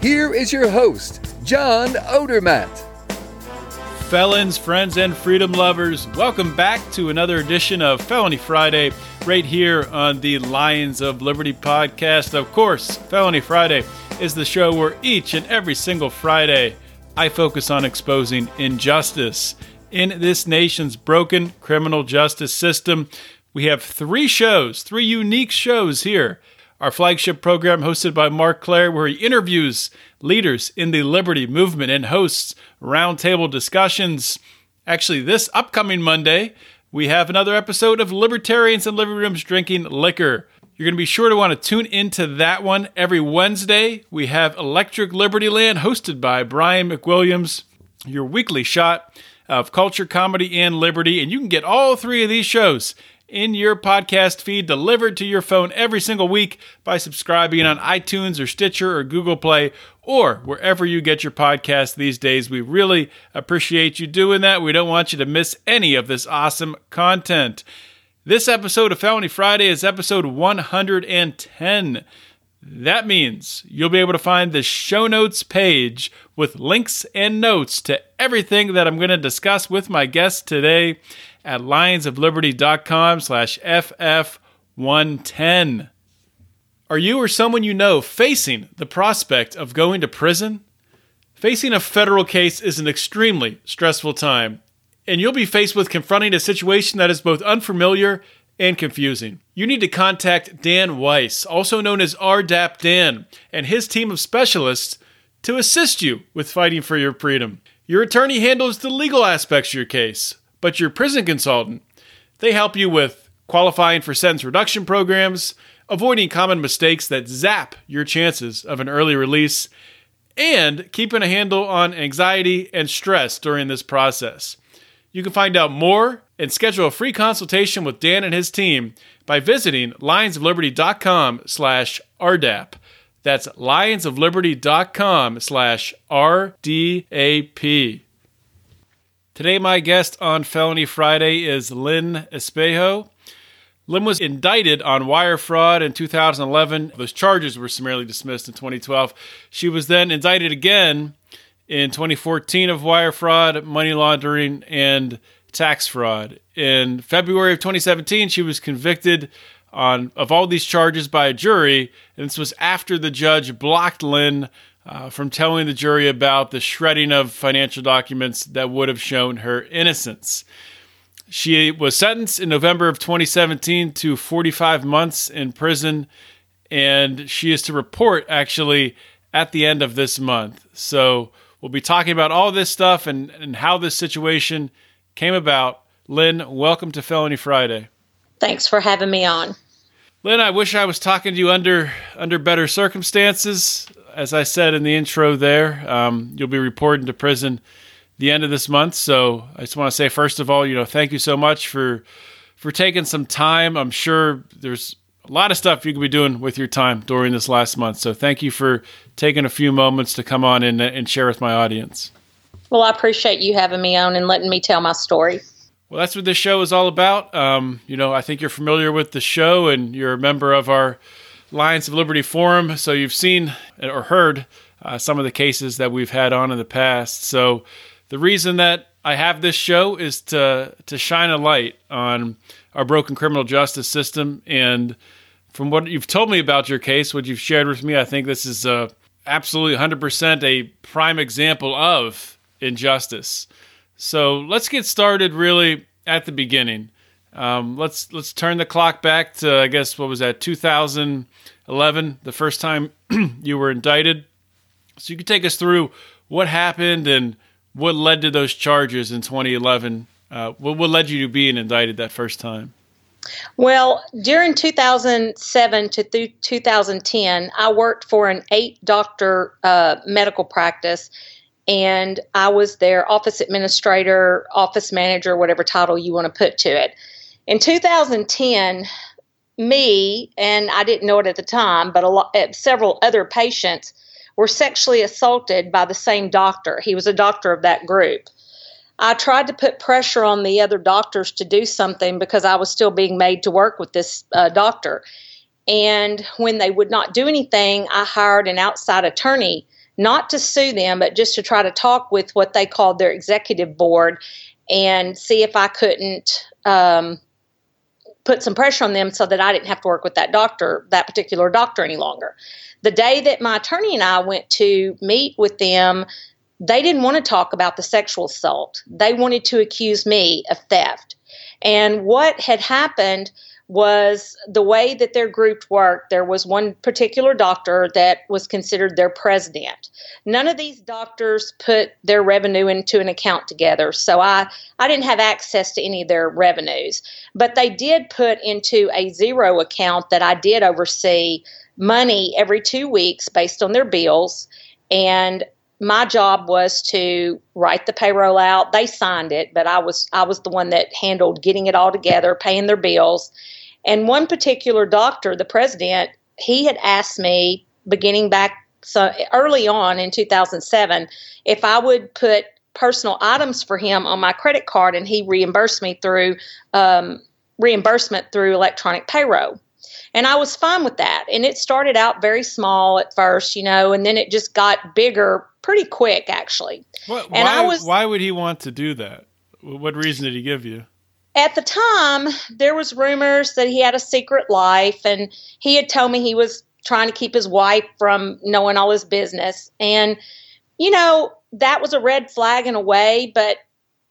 Here is your host, John Odermatt. Felons, friends, and freedom lovers, welcome back to another edition of Felony Friday, right here on the Lions of Liberty podcast. Of course, Felony Friday is the show where each and every single Friday I focus on exposing injustice in this nation's broken criminal justice system. We have three shows, three unique shows here. Our flagship program, hosted by Marc Clair, where he interviews leaders in the liberty movement and hosts roundtable discussions. Actually, this upcoming Monday, we have another episode of Libertarians in Living Rooms Drinking Liquor. You're going to be sure to want to tune into that one every Wednesday. We have Electric Liberty Land, hosted by Brian McWilliams, your weekly shot of culture, comedy, and liberty. And you can get all three of these shows in your podcast feed delivered to your phone every single week by subscribing on iTunes or Stitcher or Google Play or wherever you get your podcast these days. We really appreciate you doing that. We don't want you to miss any of this awesome content. This episode of Felony Friday is episode 110. That means you'll be able to find the show notes page with links and notes to everything that I'm going to discuss with my guest today at lionsofliberty.com slash FF110. Are you or someone you know facing the prospect of going to prison? Facing a federal case is an extremely stressful time, and you'll be faced with confronting a situation that is both unfamiliar and confusing. You need to contact Dan Weiss, also known as RDAP Dan, and his team of specialists to assist you with fighting for your freedom. Your attorney handles the legal aspects of your case, but your prison consultant, they help you with qualifying for sentence reduction programs, avoiding common mistakes that zap your chances of an early release, and keeping a handle on anxiety and stress during this process. You can find out more and schedule a free consultation with Dan and his team by visiting lionsofliberty.com slash RDAP. That's lionsofliberty.com slash RDAP. Today, my guest on Felony Friday is Lynn Espejo. Lynn was indicted on wire fraud in 2011. Those charges were summarily dismissed in 2012. She was then indicted again in 2014 of wire fraud, money laundering, and tax fraud. In February of 2017, she was convicted on of all these charges by a jury, and this was after the judge blocked Lynn uh, from telling the jury about the shredding of financial documents that would have shown her innocence. She was sentenced in November of 2017 to 45 months in prison, and she is to report actually at the end of this month. So we'll be talking about all this stuff and, and how this situation came about. Lynn, welcome to Felony Friday. Thanks for having me on. Lynn, I wish I was talking to you under under better circumstances as I said in the intro there, um, you'll be reporting to prison the end of this month. So I just want to say, first of all, you know, thank you so much for for taking some time. I'm sure there's a lot of stuff you could be doing with your time during this last month. So thank you for taking a few moments to come on and, and share with my audience. Well, I appreciate you having me on and letting me tell my story. Well, that's what this show is all about. Um, you know, I think you're familiar with the show and you're a member of our Lions of Liberty Forum. So you've seen or heard uh, some of the cases that we've had on in the past. So the reason that I have this show is to to shine a light on our broken criminal justice system. And from what you've told me about your case, what you've shared with me, I think this is uh, absolutely 100% a prime example of injustice. So let's get started really at the beginning. Um, let's let's turn the clock back to I guess what was that 2011, the first time you were indicted. So you could take us through what happened and what led to those charges in 2011. Uh, what, what led you to being indicted that first time? Well, during 2007 to 2010, I worked for an eight doctor uh, medical practice, and I was their office administrator, office manager, whatever title you want to put to it. In 2010, me and I didn't know it at the time, but lot, uh, several other patients were sexually assaulted by the same doctor. He was a doctor of that group. I tried to put pressure on the other doctors to do something because I was still being made to work with this uh, doctor. And when they would not do anything, I hired an outside attorney not to sue them, but just to try to talk with what they called their executive board and see if I couldn't um, put some pressure on them so that I didn't have to work with that doctor, that particular doctor, any longer. The day that my attorney and I went to meet with them they didn't want to talk about the sexual assault. They wanted to accuse me of theft. And what had happened was the way that their group worked. There was one particular doctor that was considered their president. None of these doctors put their revenue into an account together, so I, I didn't have access to any of their revenues. But they did put into a zero account that I did oversee money every two weeks based on their bills. And my job was to write the payroll out. They signed it, but I was I was the one that handled getting it all together, paying their bills. And one particular doctor, the president, he had asked me beginning back so early on in 2007 if I would put personal items for him on my credit card and he reimbursed me through um, reimbursement through electronic payroll. And I was fine with that. And it started out very small at first, you know, and then it just got bigger pretty quick, actually. What, and why, I was, why would he want to do that? What reason did he give you? At the time, there was rumors that he had a secret life, and he had told me he was trying to keep his wife from knowing all his business. And, you know, that was a red flag in a way, but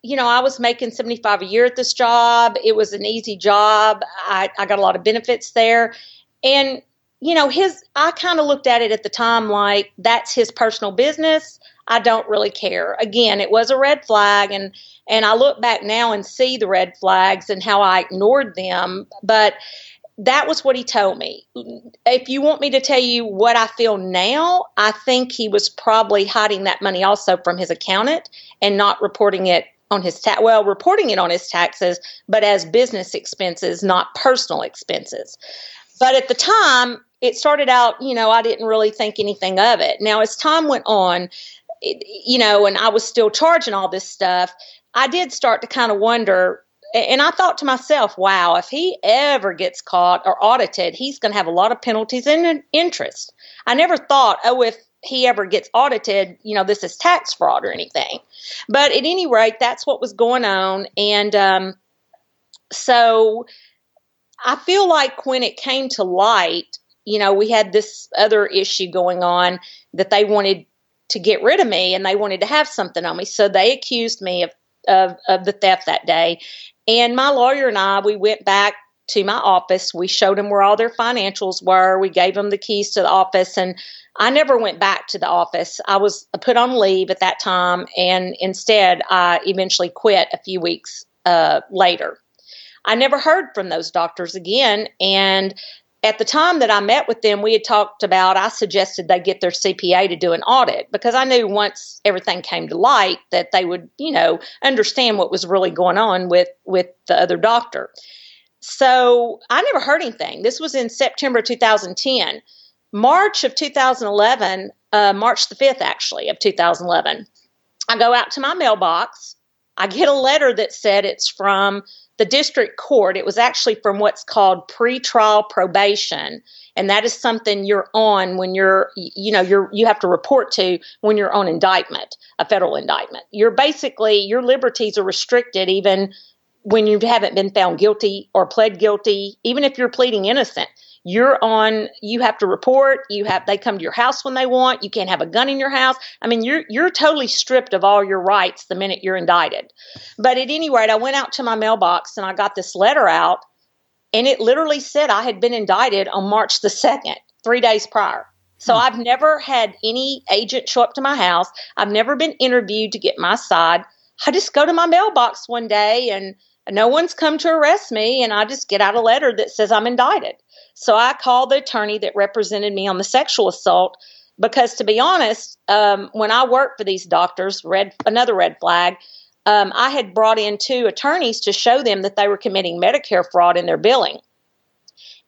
you know, I was making 75 a year at this job. It was an easy job. I, I got a lot of benefits there. And, you know, his, I kind of looked at it at the time like that's his personal business. I don't really care. Again, it was a red flag and, and I look back now and see the red flags and how I ignored them. But that was what he told me. If you want me to tell you what I feel now, I think he was probably hiding that money also from his accountant and not reporting it on his tax well reporting it on his taxes but as business expenses not personal expenses but at the time it started out you know i didn't really think anything of it now as time went on you know and i was still charging all this stuff i did start to kind of wonder and I thought to myself, wow, if he ever gets caught or audited, he's going to have a lot of penalties and interest. I never thought, oh, if he ever gets audited, you know, this is tax fraud or anything. But at any rate, that's what was going on. And um, so I feel like when it came to light, you know, we had this other issue going on that they wanted to get rid of me and they wanted to have something on me. So they accused me of, of, of the theft that day. And my lawyer and I, we went back to my office. We showed them where all their financials were. We gave them the keys to the office and I never went back to the office. I was put on leave at that time, and instead, I eventually quit a few weeks uh, later. I never heard from those doctors again, and at the time that I met with them, we had talked about, I suggested they get their CPA to do an audit because I knew once everything came to light that they would, you know, understand what was really going on with, with the other doctor. So I never heard anything. This was in September 2010. March of 2011, uh, March the 5th, actually, of 2011, I go out to my mailbox. I get a letter that said it's from the district court. It was actually from what's called pretrial probation. And that is something you're on when you're, you know, you're, you have to report to when you're on indictment, a federal indictment. You're basically, your liberties are restricted even when you haven't been found guilty or pled guilty, even if you're pleading innocent you're on you have to report you have they come to your house when they want you can't have a gun in your house. I mean you're you're totally stripped of all your rights the minute you're indicted. But at any rate i went out to my mailbox and i got this letter out and it literally said i had been indicted on march the 2nd three days prior. So hmm. i've never had any agent show up to my house. I've never been interviewed to get my side. I just go to my mailbox one day and no one's come to arrest me, and I just get out a letter that says I'm indicted. So I called the attorney that represented me on the sexual assault because, to be honest, um, when I worked for these doctors, red another red flag. Um, I had brought in two attorneys to show them that they were committing Medicare fraud in their billing.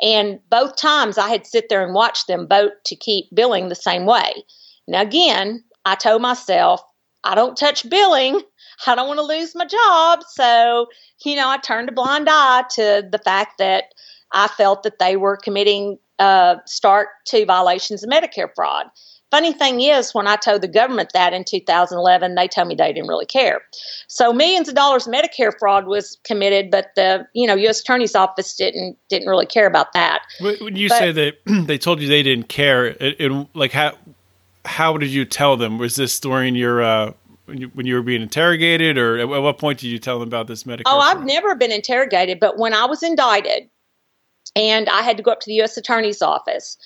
And both times I had sit there and watch them vote to keep billing the same way. Now, again, I told myself, I don't touch billing. I don't want to lose my job. So, you know, I turned a blind eye to the fact that I felt that they were committing uh, Stark two violations of Medicare fraud. Funny thing is, when I told the government that in 2011, they told me they didn't really care. So millions of dollars of Medicare fraud was committed, but the you know U.S. Attorney's Office didn't didn't really care about that. When you but, say that they told you they didn't care, it, it, like how how did you tell them? Was this during your uh, when you, when you were being interrogated, or at, what point did you tell them about this Medicare? Oh, fraud? I've never been interrogated, but when I was indicted, and I had to go up to the U.S. Attorney's Office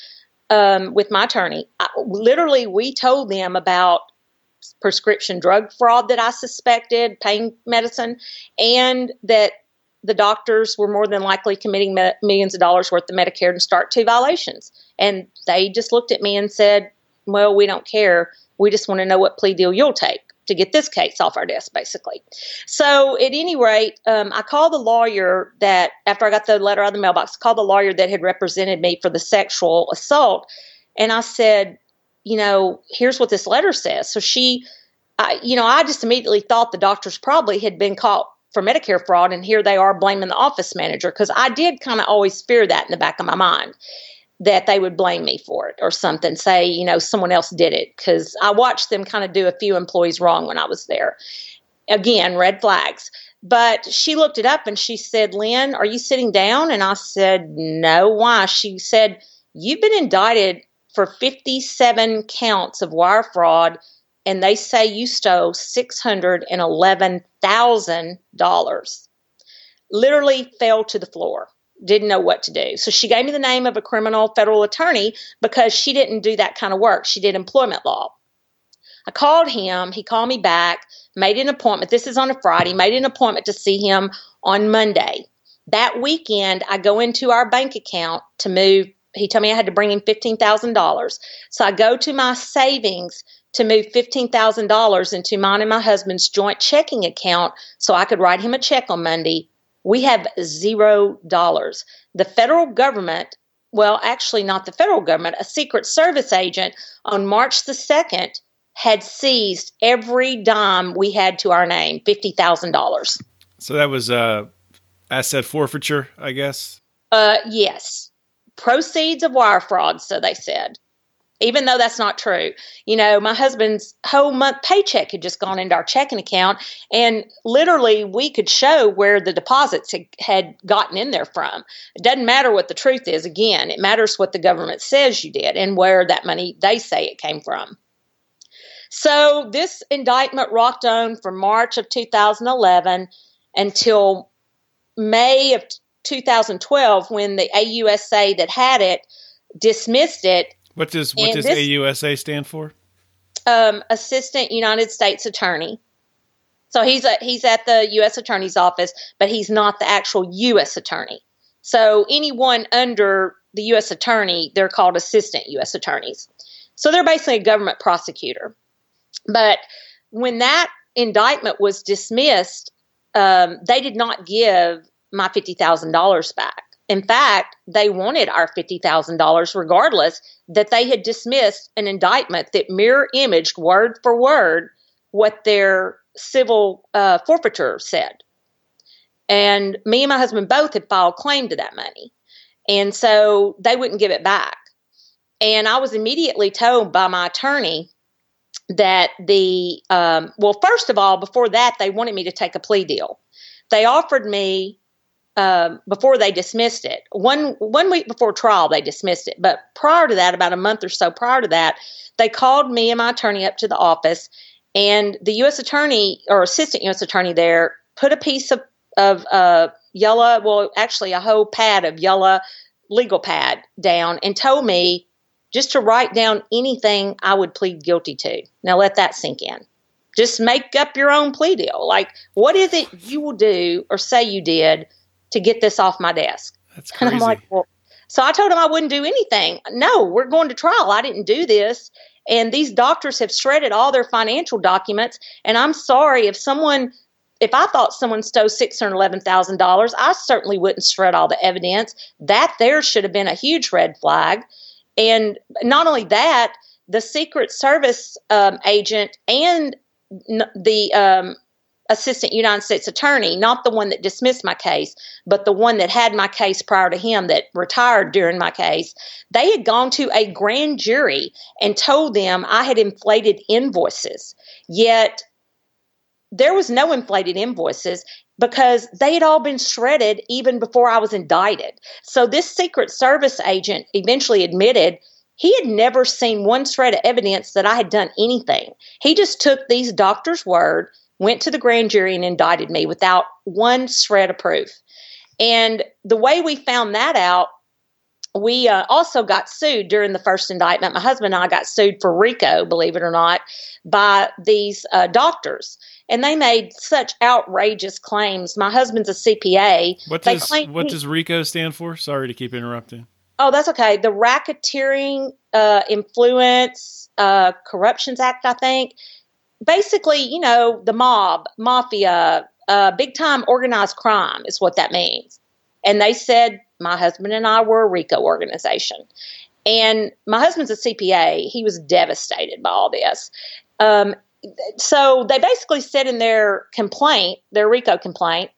um, with my attorney. I, literally, we told them about prescription drug fraud that I suspected, pain medicine, and that the doctors were more than likely committing me- millions of dollars worth of Medicare and Stark 2 violations. And they just looked at me and said, Well, we don't care. We just want to know what plea deal you'll take to get this case off our desk, basically. So, at any rate, um, I called the lawyer that, after I got the letter out of the mailbox, called the lawyer that had represented me for the sexual assault. And I said, you know, here's what this letter says. So she, I, you know, I just immediately thought the doctors probably had been caught for Medicare fraud, and here they are blaming the office manager because I did kind of always fear that in the back of my mind that they would blame me for it or something, say, you know, someone else did it. Because I watched them kind of do a few employees wrong when I was there. Again, red flags. But she looked it up and she said, Lynn, are you sitting down? And I said, no. Why? She said, You've been indicted for 57 counts of wire fraud, and they say you stole $611,000. Literally fell to the floor didn't know what to do. So she gave me the name of a criminal federal attorney because she didn't do that kind of work. She did employment law. I called him. He called me back, made an appointment. This is on a Friday, made an appointment to see him on Monday. That weekend, I go into our bank account to move. He told me I had to bring him $15,000. So I go to my savings to move $15,000 into mine and my husband's joint checking account so I could write him a check on Monday we have zero dollars. The federal government, well, actually, not the federal government, a Secret Service agent on March the 2nd had seized every dime we had to our name $50,000. So that was uh, asset forfeiture, I guess? Uh, yes. Proceeds of wire fraud, so they said even though that's not true. You know, my husband's whole month paycheck had just gone into our checking account, and literally we could show where the deposits had, gotten in there from. It doesn't matter what the truth is, again, it matters what the government says you did and where that money they say it came from. So this indictment rocked on from March of 2011 until May of 2012 when the AUSA that had it dismissed it what does what and does this, AUSA stand for? Um, Assistant United States Attorney. So he's a, he's at the U.S. Attorney's office, but he's not the actual U.S. Attorney. So anyone under the U.S. Attorney, they're called Assistant U.S. Attorneys. So they're basically a government prosecutor. But when that indictment was dismissed, um, they did not give my fifty thousand dollars back. In fact, they wanted our $50,000 regardless that they had dismissed an indictment that mirror imaged word for word what their civil uh, forfeiture said. And me and my husband both had filed claim to that money. And so they wouldn't give it back. And I was immediately told by my attorney that the, um, well, first of all, before that, they wanted me to take a plea deal. They offered me um, before they dismissed it. One one week before trial, they dismissed it. But prior to that, about a month or so prior to that, they called me and my attorney up to the office, and the U.S. attorney or assistant U.S. attorney there put a piece of of uh, yellow, well, actually a whole pad of yellow legal pad down, and told me just to write down anything I would plead guilty to. Now let that sink in. Just make up your own plea deal. Like, what is it you will do or say you did to get this off my desk? That's crazy. And I'm like, well, so I told him I wouldn't do anything. No, we're going to trial. I didn't do this. And these doctors have shredded all their financial documents. And I'm sorry if someone, if I thought someone stole $611,000, I certainly wouldn't shred all the evidence. That there should have been a huge red flag. And not only that, the Secret Service um, agent and the um, assistant United States attorney, not the one that dismissed my case, but the one that had my case prior to him that retired during my case, they had gone to a grand jury and told them I had inflated invoices. Yet there was no inflated invoices because they had all been shredded even before I was indicted. So this Secret Service agent eventually admitted he had never seen one shred of evidence that I had done anything. He just took these doctors' word went to the grand jury and indicted me without one shred of proof. And the way we found that out, we uh, also got sued during the first indictment. My husband and I got sued for RICO, believe it or not, by these uh, doctors. And they made such outrageous claims. My husband's a CPA. What does what he, does RICO stand for? Sorry to keep interrupting. Oh, that's okay. The Racketeering uh, Influence uh, Corruptions Act, I think basically, you know, the mob, mafia, uh, big time organized crime is what that means. And they said my husband and I were a RICO organization. And my husband's a CPA. He was devastated by all this. Um, so they basically said in their complaint, their RICO complaint,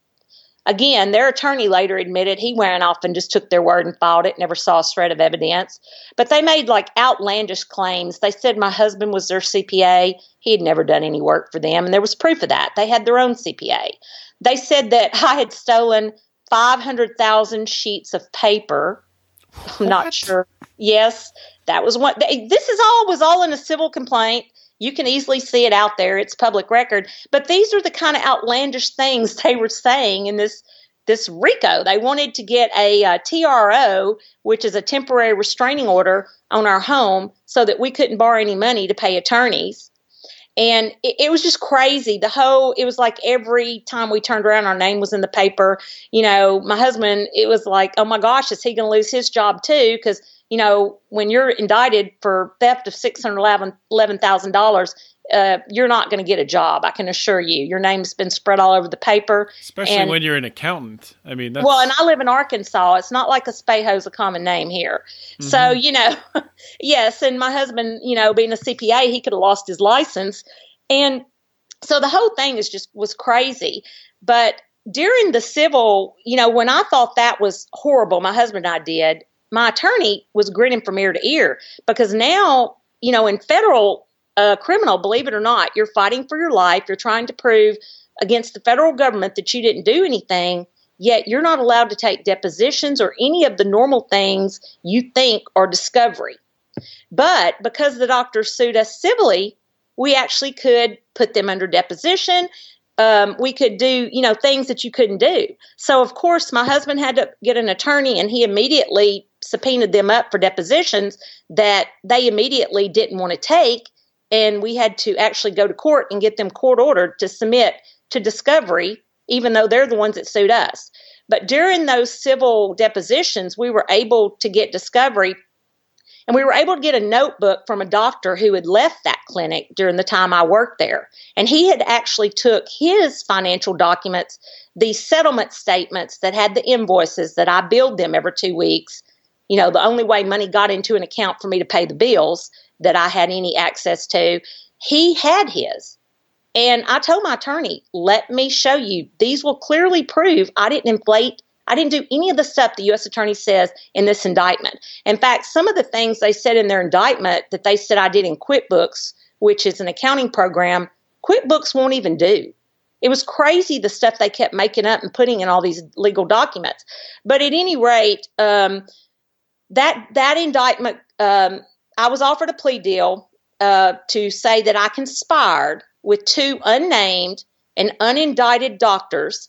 Again, their attorney later admitted he went off and just took their word and filed it, never saw a shred of evidence. But they made like outlandish claims. They said my husband was their CPA. He had never done any work for them, and there was proof of that. They had their own CPA. They said that I had stolen 500,000 sheets of paper. I'm not sure. Yes, that was what. This is all was all in a civil complaint. You can easily see it out there. It's public record. But these are the kind of outlandish things they were saying in this this RICO. They wanted to get a, uh, a TRO, which is a temporary restraining order on our home, so that we couldn't borrow any money to pay attorneys. And it, it, was just crazy. The whole, it was like every time we turned around, our name was in the paper. You know, my husband, it was like, oh my gosh, is he going to lose his job too? Because you know, when you're indicted for theft of six hundred eleven thousand dollars, uh, you're not going to get a job. I can assure you. Your name's been spread all over the paper, especially and, when you're an accountant. I mean, that's... well, and I live in Arkansas. It's not like Espejo's a common name here. Mm-hmm. So you know, yes. And my husband, you know, being a CPA, he could have lost his license, and so the whole thing is just was crazy. But during the civil, you know, when I thought that was horrible, my husband and I did my attorney was grinning from ear to ear because now, you know, in federal uh, criminal, believe it or not, you're fighting for your life. You're trying to prove against the federal government that you didn't do anything, yet you're not allowed to take depositions or any of the normal things you think are discovery. But because the doctors sued us civilly, we actually could put them under deposition um, we could do, you know, things that you couldn't do. So, of course, my husband had to get an attorney and he immediately subpoenaed them up for depositions that they immediately didn't want to take. And we had to actually go to court and get them court ordered to submit to discovery, even though they're the ones that sued us. But during those civil depositions, we were able to get discovery and we were able to get a notebook from a doctor who had left that clinic during the time I worked there. And he had actually took his financial documents, the settlement statements that had the invoices that I billed them every two weeks. You know, the only way money got into an account for me to pay the bills that I had any access to, he had his. And I told my attorney, let me show you. These will clearly prove I didn't inflate I didn't do any of the stuff the U.S. Attorney says in this indictment. In fact, some of the things they said in their indictment that they said I did in QuickBooks, which is an accounting program, QuickBooks won't even do. It was crazy the stuff they kept making up and putting in all these legal documents. But at any rate, um, that that indictment, um, I was offered a plea deal uh, to say that I conspired with two unnamed and unindicted doctors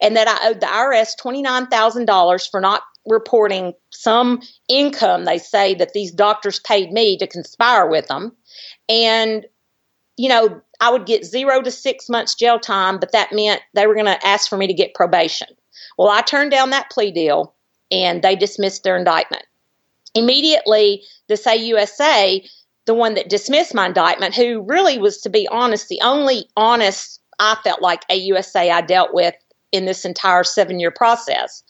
and that I owed the IRS $29,000 for not reporting some income they say that these doctors paid me to conspire with them. And, you know, I would get zero to six months jail time, but that meant they were going to ask for me to get probation. Well, I turned down that plea deal and they dismissed their indictment. Immediately, the this AUSA, the one that dismissed my indictment, who really was, to be honest, the only honest I felt like AUSA I dealt with in this entire seven year process,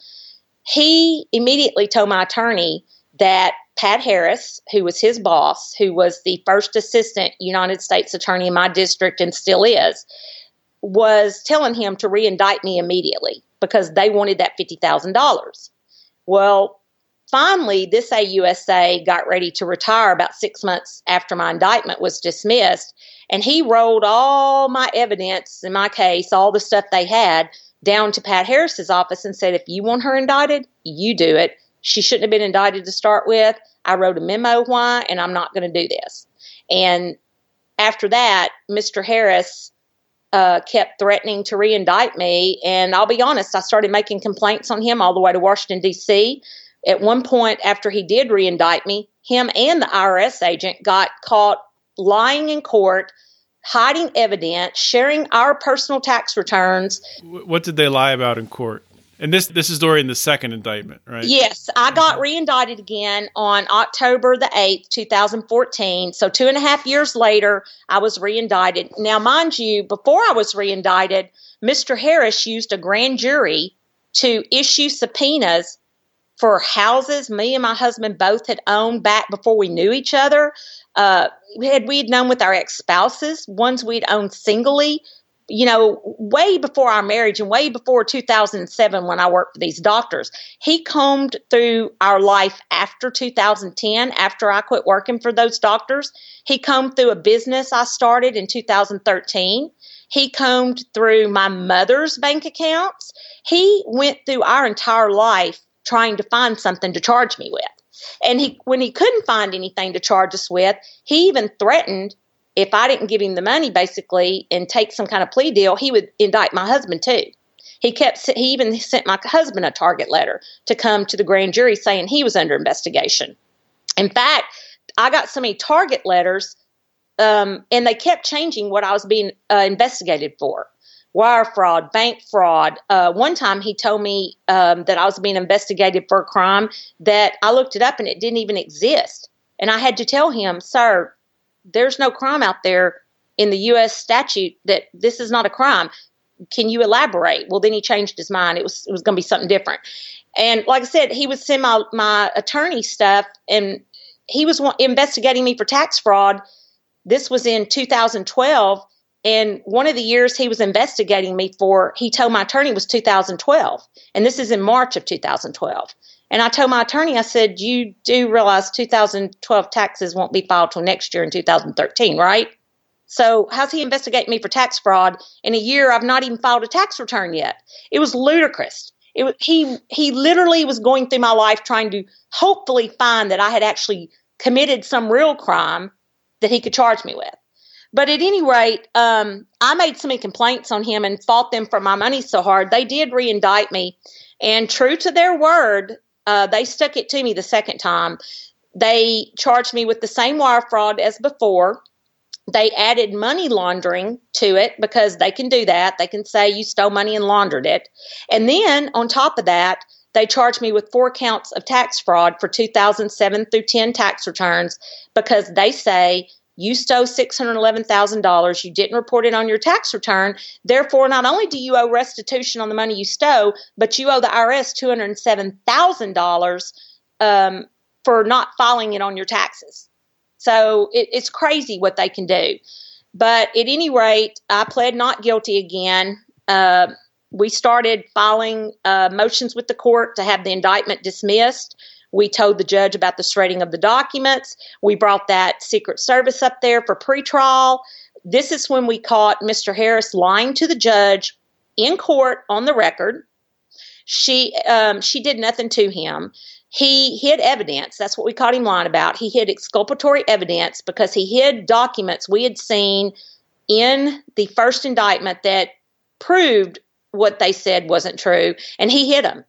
he immediately told my attorney that Pat Harris, who was his boss, who was the first assistant United States attorney in my district and still is, was telling him to reindict me immediately because they wanted that $50,000. Well, finally, this AUSA got ready to retire about six months after my indictment was dismissed, and he rolled all my evidence in my case, all the stuff they had, down to Pat Harris's office and said, if you want her indicted, you do it. She shouldn't have been indicted to start with. I wrote a memo why, and I'm not going to do this. And after that, Mr. Harris uh, kept threatening to reindict me. And I'll be honest, I started making complaints on him all the way to Washington, D.C. At one point, after he did reindict me, him and the IRS agent got caught lying in court hiding evidence, sharing our personal tax returns. What did they lie about in court? And this this is during the second indictment, right? Yes, I mm-hmm. got reindicted again on October the eighth, two thousand fourteen. So two and a half years later, I was reindicted. Now, mind you, before I was reindicted, Mr. Harris used a grand jury to issue subpoenas for houses me and my husband both had owned back before we knew each other. Uh, had we had known with our ex spouses, ones we'd owned singly, you know, way before our marriage and way before 2007 when I worked for these doctors. He combed through our life after 2010, after I quit working for those doctors. He combed through a business I started in 2013. He combed through my mother's bank accounts. He went through our entire life trying to find something to charge me with. And he, when he couldn't find anything to charge us with, he even threatened if I didn't give him the money, basically, and take some kind of plea deal, he would indict my husband too. He kept, he even sent my husband a target letter to come to the grand jury saying he was under investigation. In fact, I got so many target letters, um, and they kept changing what I was being uh, investigated for wire fraud, bank fraud. Uh, one time he told me um, that I was being investigated for a crime that I looked it up and it didn't even exist. And I had to tell him, sir, there's no crime out there in the U.S. statute that this is not a crime. Can you elaborate? Well, then he changed his mind. It was it was going to be something different. And like I said, he would send my my attorney stuff, and he was investigating me for tax fraud. This was in 2012, and one of the years he was investigating me for, he told my attorney was 2012, and this is in March of 2012. And I told my attorney, I said, You do realize 2012 taxes won't be filed till next year in 2013, right? So, how's he investigating me for tax fraud in a year I've not even filed a tax return yet? It was ludicrous. It he he literally was going through my life trying to hopefully find that I had actually committed some real crime that he could charge me with. But at any rate, um, I made so many complaints on him and fought them for my money so hard. They did reindict me, and true to their word, uh, they stuck it to me the second time. They charged me with the same wire fraud as before. They added money laundering to it because they can do that. They can say you stole money and laundered it. And then on top of that, they charged me with four counts of tax fraud for 2007 through 10 tax returns because they say you stole $611,000. You didn't report it on your tax return. Therefore, not only do you owe restitution on the money you stole, but you owe the IRS $207,000 um, for not filing it on your taxes. So it, it's crazy what they can do. But at any rate, I pled not guilty again. Uh, we started filing uh, motions with the court to have the indictment dismissed. We told the judge about the shredding of the documents. We brought that Secret Service up there for pretrial. This is when we caught Mr. Harris lying to the judge in court on the record. She um, she did nothing to him. He hid evidence. That's what we caught him lying about. He hid exculpatory evidence because he hid documents we had seen in the first indictment that proved what they said wasn't true, and he hid them.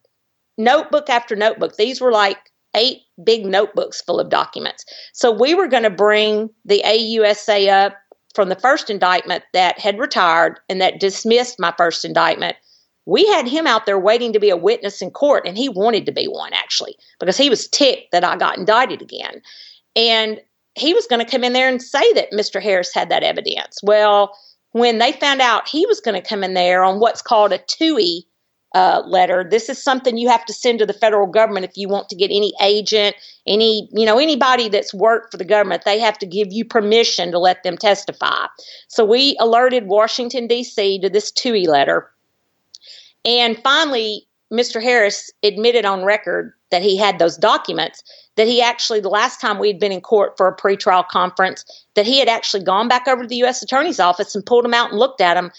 Notebook after notebook. These were like eight big notebooks full of documents. So we were going to bring the AUSA up from the first indictment that had retired and that dismissed my first indictment. We had him out there waiting to be a witness in court, and he wanted to be one actually because he was ticked that I got indicted again. And he was going to come in there and say that Mr. Harris had that evidence. Well, when they found out he was going to come in there on what's called a Touhy uh, letter. This is something you have to send to the federal government if you want to get any agent, any you know anybody that's worked for the government. They have to give you permission to let them testify. So we alerted Washington D.C. to this Touhy letter, and finally, Mr. Harris admitted on record that he had those documents. That he actually, the last time we had been in court for a pretrial conference, that he had actually gone back over to the U.S. Attorney's office and pulled them out and looked at them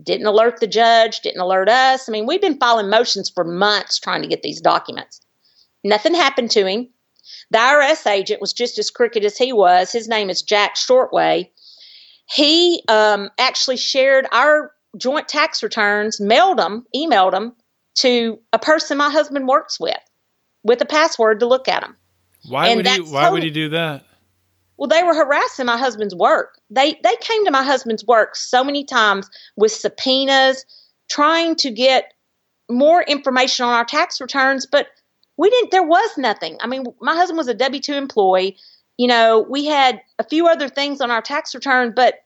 didn't alert the judge, didn't alert us. I mean, we've been filing motions for months trying to get these documents. Nothing happened to him. The IRS agent was just as crooked as he was. His name is Jack Shortway. He um, actually shared our joint tax returns, mailed them, emailed them to a person my husband works with, with a password to look at them. Why and would he? Why would he do that? Well, they were harassing my husband's work. They they came to my husband's work so many times with subpoenas, trying to get more information on our tax returns, but we didn't. There was nothing. I mean, my husband was a W two employee. You know, we had a few other things on our tax return, but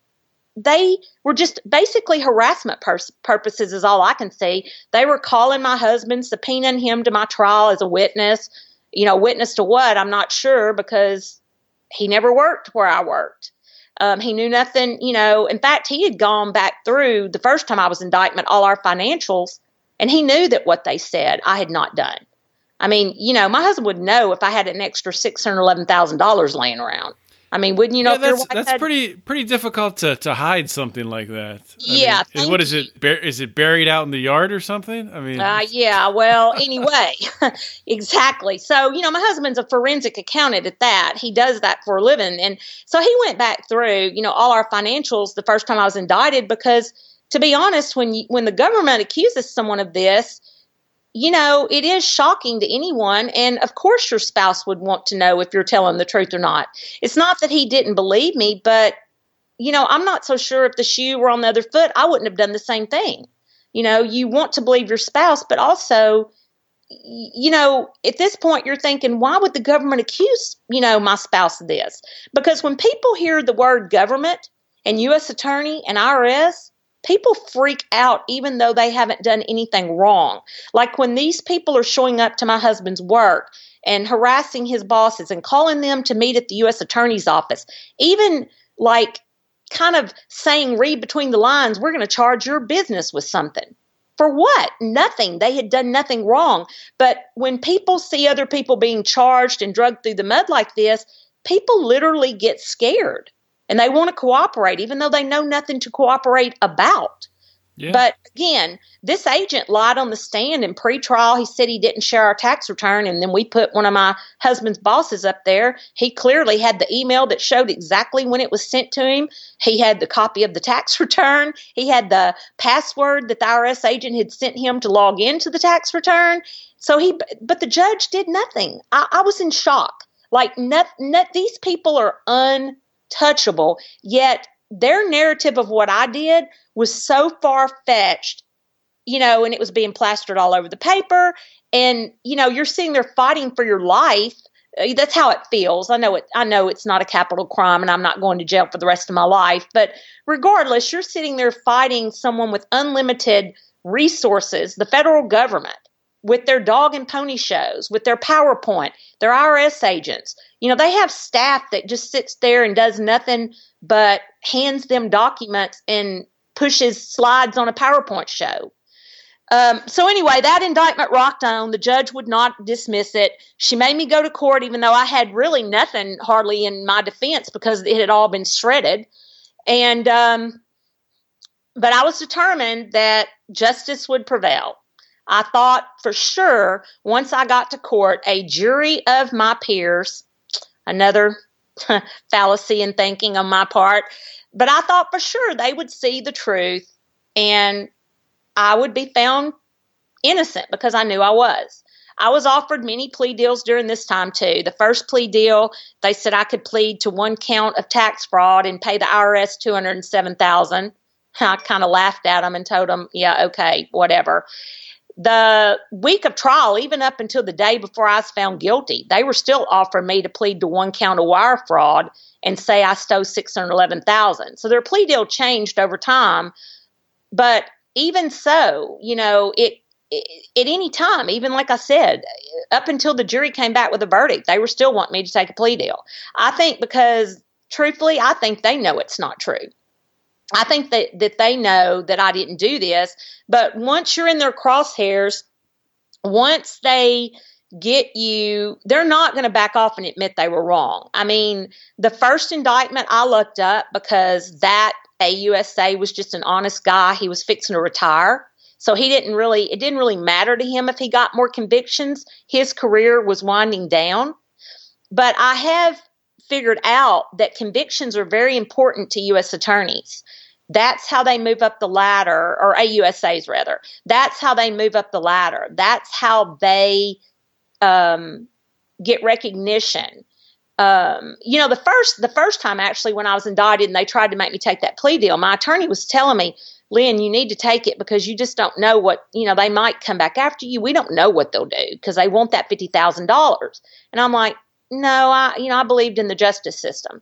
they were just basically harassment pur- purposes, is all I can see. They were calling my husband, subpoenaing him to my trial as a witness. You know, witness to what? I'm not sure because he never worked where I worked. Um, he knew nothing, you know. In fact, he had gone back through the first time I was indictment all our financials, and he knew that what they said I had not done. I mean, you know, my husband would know if I had an extra six hundred eleven thousand dollars laying around. I mean, wouldn't you know? Yeah, that's that's had... pretty pretty difficult to, to hide something like that. I yeah. Mean, what is it? Is it buried out in the yard or something? I mean, uh, yeah. Well, anyway, exactly. So you know, my husband's a forensic accountant at that. He does that for a living, and so he went back through you know all our financials the first time I was indicted because, to be honest, when you, when the government accuses someone of this you know, it is shocking to anyone. And of course, your spouse would want to know if you're telling the truth or not. It's not that he didn't believe me, but, you know, I'm not so sure if the shoe were on the other foot, I wouldn't have done the same thing. You know, you want to believe your spouse, but also, you know, at this point, you're thinking, why would the government accuse, you know, my spouse of this? Because when people hear the word government and U.S. attorney and IRS, people freak out even though they haven't done anything wrong. Like when these people are showing up to my husband's work and harassing his bosses and calling them to meet at the U.S. Attorney's Office, even like kind of saying, read between the lines, we're going to charge your business with something. For what? Nothing. They had done nothing wrong. But when people see other people being charged and drugged through the mud like this, people literally get scared and they want to cooperate, even though they know nothing to cooperate about. Yeah. But again, this agent lied on the stand in pretrial. He said he didn't share our tax return, and then we put one of my husband's bosses up there. He clearly had the email that showed exactly when it was sent to him. He had the copy of the tax return. He had the password that the IRS agent had sent him to log into the tax return. So he, but the judge did nothing. I, I was in shock. Like, not, not, these people are un touchable. Yet their narrative of what I did was so far fetched, you know, and it was being plastered all over the paper. And, you know, you're sitting they're fighting for your life. Uh, that's how it feels. I know it. I know it's not a capital crime, and I'm not going to jail for the rest of my life. But regardless, you're sitting there fighting someone with unlimited resources, the federal government, with their dog and pony shows, with their PowerPoint, their IRS agents. You know, they have staff that just sits there and does nothing but hands them documents and pushes slides on a PowerPoint show. Um, so anyway, that indictment rocked on. The judge would not dismiss it. She made me go to court, even though I had really nothing hardly in my defense because it had all been shredded. And um, but I was determined that justice would prevail. I thought for sure once I got to court, a jury of my peers, another fallacy in thinking on my part, but I thought for sure they would see the truth and I would be found innocent because I knew I was. I was offered many plea deals during this time too. The first plea deal, they said I could plead to one count of tax fraud and pay the IRS two hundred and seven thousand. I kind of laughed at them and told them, "Yeah, okay, whatever." The week of trial, even up until the day before I was found guilty, they were still offering me to plead to one count of wire fraud and say I stole six hundred eleven thousand. So their plea deal changed over time, but even so, you know, it at any time, even like I said, up until the jury came back with a verdict, they were still wanting me to take a plea deal. I think because, truthfully, I think they know it's not true. I think that, that they know that I didn't do this. But once you're in their crosshairs, once they get you, they're not going to back off and admit they were wrong. I mean, the first indictment I looked up because that AUSA was just an honest guy. He was fixing to retire. So he didn't really, it didn't really matter to him if he got more convictions. His career was winding down. But I have figured out that convictions are very important to U.S. attorneys. That's how they move up the ladder, or AUSAs rather. That's how they move up the ladder. That's how they um, get recognition. Um, you know, the first the first time actually when I was indicted and they tried to make me take that plea deal, my attorney was telling me, Lynn, you need to take it because you just don't know what, you know, they might come back after you. We don't know what they'll do because they want that $50,000. And I'm like, no, I, you know, I believed in the justice system.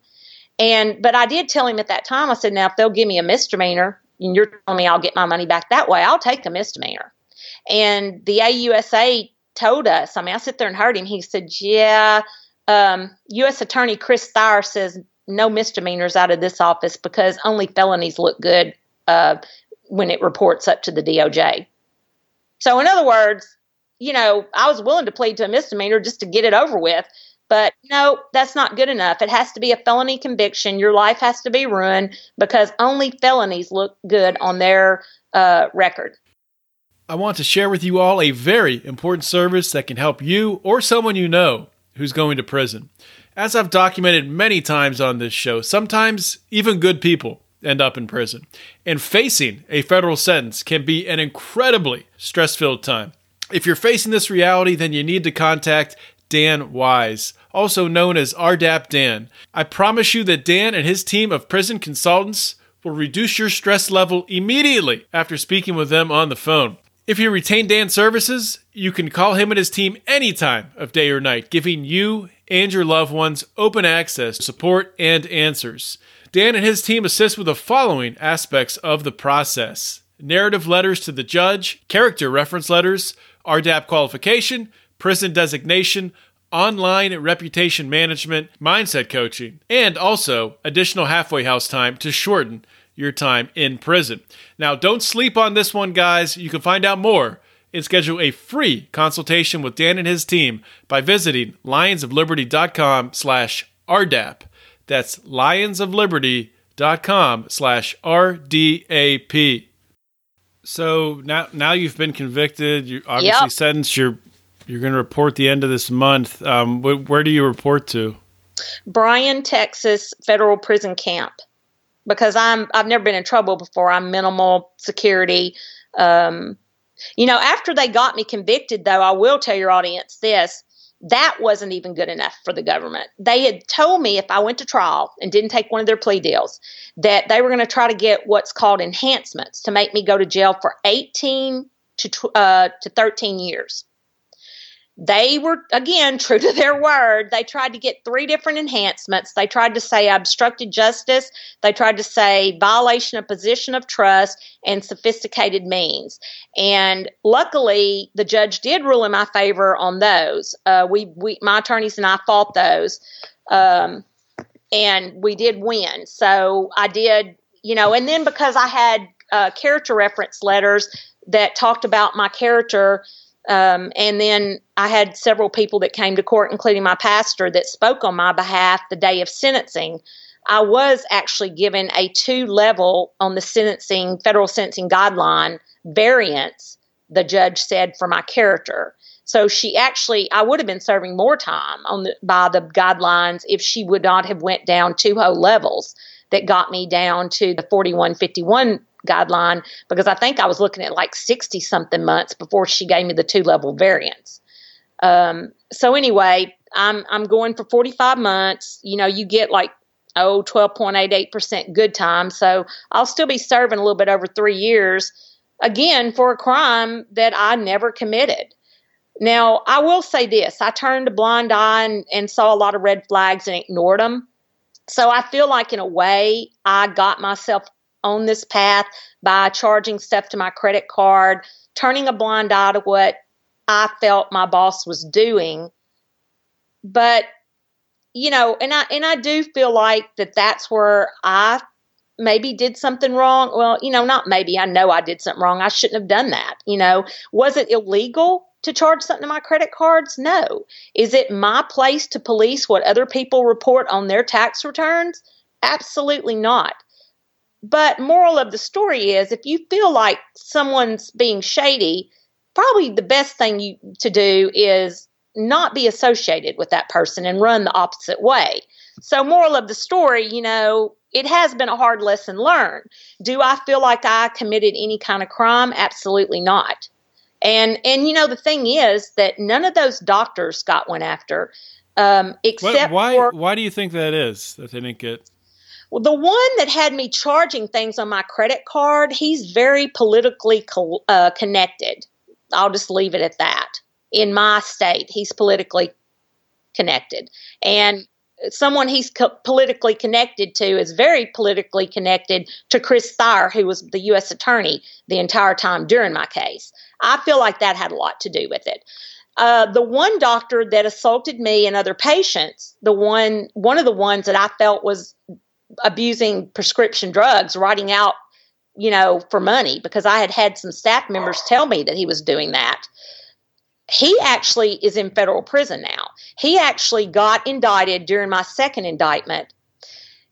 And, but I did tell him at that time, I said, now, if they'll give me a misdemeanor and you're telling me I'll get my money back that way, I'll take a misdemeanor. And the AUSA told us, I mean, I sit there and heard him. He said, yeah, um, U.S. Attorney Chris Thyer says no misdemeanors out of this office because only felonies look good uh, when it reports up to the DOJ. So, in other words, you know, I was willing to plead to a misdemeanor just to get it over with. But no, that's not good enough. It has to be a felony conviction. Your life has to be ruined because only felonies look good on their uh, record. I want to share with you all a very important service that can help you or someone you know who's going to prison. As I've documented many times on this show, sometimes even good people end up in prison. And facing a federal sentence can be an incredibly stress filled time. If you're facing this reality, then you need to contact Dan Wise, also known as RDAP Dan. I promise you that Dan and his team of prison consultants will reduce your stress level immediately after speaking with them on the phone. If you retain Dan's services, you can call him and his team any time of day or night, giving you and your loved ones open access, support, and answers. Dan and his team assist with the following aspects of the process narrative letters to the judge, character reference letters, RDAP qualification, prison designation, online reputation management, mindset coaching, and also additional halfway house time to shorten your time in prison. Now, don't sleep on this one, guys. You can find out more and schedule a free consultation with Dan and his team by visiting lionsofliberty.com slash RDAP. That's lionsofliberty.com slash RDAP. So now now you've been convicted. You obviously yep. sentenced. You're you're going to report the end of this month. Um, wh- where do you report to? Bryan, Texas Federal Prison Camp. Because I'm I've never been in trouble before. I'm minimal security. Um, you know, after they got me convicted, though, I will tell your audience this that wasn't even good enough for the government. They had told me if I went to trial and didn't take one of their plea deals, that they were going to try to get what's called enhancements to make me go to jail for 18 to, uh, to 13 years they were again true to their word. They tried to get three different enhancements. They tried to say obstructed justice. They tried to say violation of position of trust and sophisticated means. And luckily the judge did rule in my favor on those. Uh, we, we my attorneys and i fought those. Um, and we did win. So i did you know and then because i had uh, character reference letters that talked about my character um, and then I had several people that came to court, including my pastor, that spoke on my behalf the day of sentencing. I was actually given a two level on the sentencing, federal sentencing guideline variance, the judge said, for my character. So she actually, I would have been serving more time on the, by the guidelines if she would not have went down two whole levels that got me down to the 4151 guideline because I think I was looking at like 60 something months before she gave me the two level variance. Um, so anyway, I'm I'm going for 45 months. You know, you get like oh 12.88% good time. So I'll still be serving a little bit over 3 years again for a crime that I never committed. Now, I will say this I turned a blind eye and, and, saw a lot of red flags and ignored them. So I feel like, in a way, I got myself on this path by charging stuff to my credit card, turning a blind eye to what I felt my boss was doing. But you know, and I and I do feel like that that's where I maybe did something wrong. Well, you know, not maybe. I know I did something wrong. I shouldn't have done that. You know, was it illegal to charge something to my credit cards? No. Is it my place to police what other people report on their tax returns? Absolutely not. But moral of the story is if you feel like someone's being shady, probably the best thing you to do is not be associated with that person and run the opposite way. So, moral of the story, you know, it has been a hard lesson learned. Do I feel like I committed any kind of crime? Absolutely not. And and you know the thing is that none of those doctors got one after, um, except what, why for, why do you think that is that they didn't get? The one that had me charging things on my credit card, he's very politically co- uh, connected. I'll just leave it at that. In my state, he's politically connected, and someone he's co- politically connected to is very politically connected to Chris Thyer, who was the U.S. attorney the entire time during my case. I feel like that had a lot to do with it. Uh, the one doctor that assaulted me and other patients, the one one of the ones that I felt was abusing prescription drugs, writing out, you know, for money because I had had some staff members tell me that he was doing that. He actually is in federal prison now. He actually got indicted during my second indictment.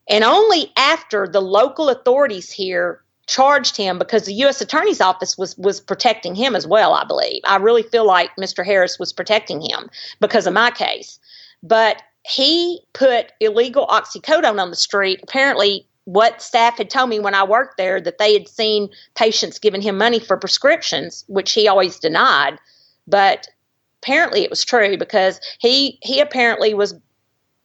And only after the local authorities here charged him because the U.S. Attorney's Office was was protecting him as well. I believe. I really feel like Mr. Harris was protecting him because of my case, but he put illegal oxycodone on the street. Apparently, what staff had told me when I worked there that they had seen patients giving him money for prescriptions, which he always denied. But apparently, it was true because he he apparently was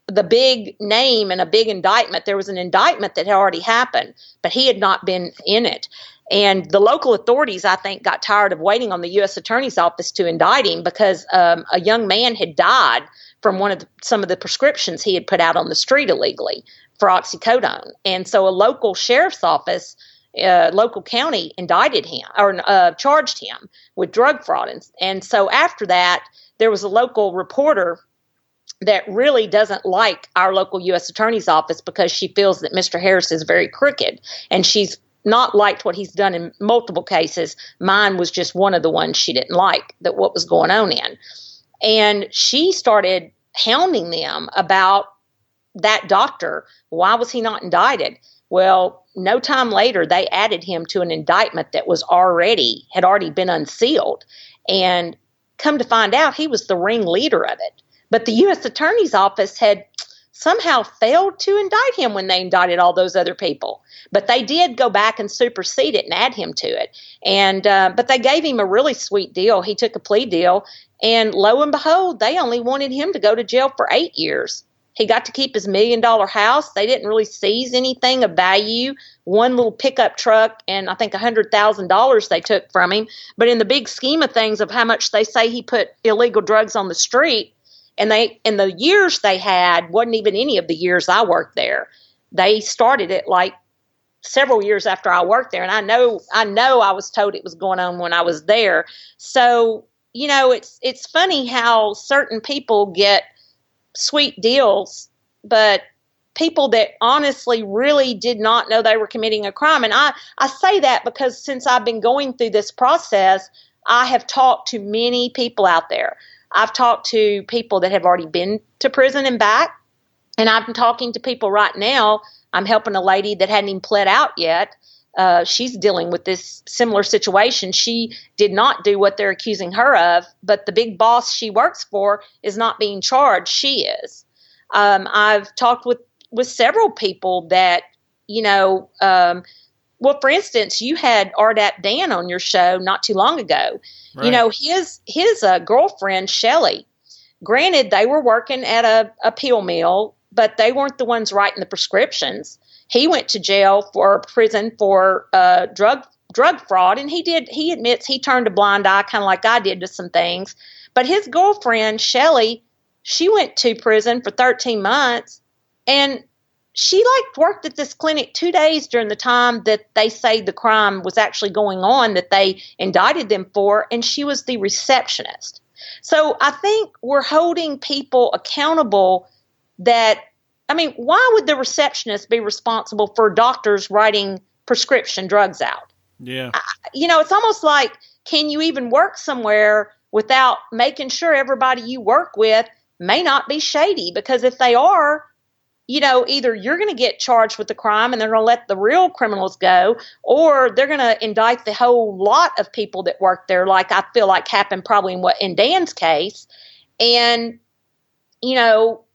the big name and a big indictment. There was an indictment that had already happened, but he had not been in it. And the local authorities, I think, got tired of waiting on the U.S. Attorney's Office to indict him because um, a young man had died from one of the, some of the prescriptions he had put out on the street illegally for oxycodone. And so a local sheriff's office, uh, local county indicted him or uh, charged him with drug fraud. And, and so after that, there was a local reporter that really doesn't like our local U.S. Attorney's Office because she feels that Mr. Harris is very crooked, and she's not liked what he's done in multiple cases. Mine was just one of the ones she didn't like that what was going on in, and she started hounding them about that doctor. Why was he not indicted? Well, no time later, they added him to an indictment that was already had already been unsealed, and come to find out, he was the ringleader of it. But the U.S. Attorney's Office had somehow failed to indict him when they indicted all those other people. But they did go back and supersede it and add him to it. And uh, but they gave him a really sweet deal. He took a plea deal, and lo and behold, they only wanted him to go to jail for eight years. He got to keep his million dollar house. They didn't really seize anything of value. One little pickup truck and I think a hundred thousand dollars they took from him. But in the big scheme of things of how much they say he put illegal drugs on the street, and they and the years they had wasn't even any of the years I worked there. They started it like several years after I worked there, and I know I know I was told it was going on when I was there. So you know, it's it's funny how certain people get sweet deals, but people that honestly really did not know they were committing a crime. And I, I say that because since I've been going through this process, I have talked to many people out there I've talked to people that have already been to prison and back, and I'm talking to people right now. I'm helping a lady that hadn't even pled out yet. Uh, she's dealing with this similar situation. She did not do what they're accusing her of, but the big boss she works for is not being charged. She is. Um, I've talked with with several people that you know um, well, for instance, you had RDAP Dan on your show not too long ago. Right. You know, his his uh, girlfriend Shelly granted, they were working at a, a pill mill, but they weren't the ones writing the prescriptions. He went to jail for prison for uh, drug drug fraud, and he did. He admits he turned a blind eye, kind of like I did to some things. But his girlfriend Shelly, she went to prison for 13 months, and she like worked at this clinic two days during the time that they say the crime was actually going on that they indicted them for, and she was the receptionist. So I think we're holding people accountable that I mean, why would the receptionist be responsible for doctors writing prescription drugs out? Yeah. I, you know, it's almost like can you even work somewhere without making sure everybody you work with may not be shady? Because if they are, you know, either you're going to get charged with the crime and they're going to let the real criminals go, or they're going to indict the whole lot of people that work there, like I feel like happened probably in what in Dan's case. And, you know,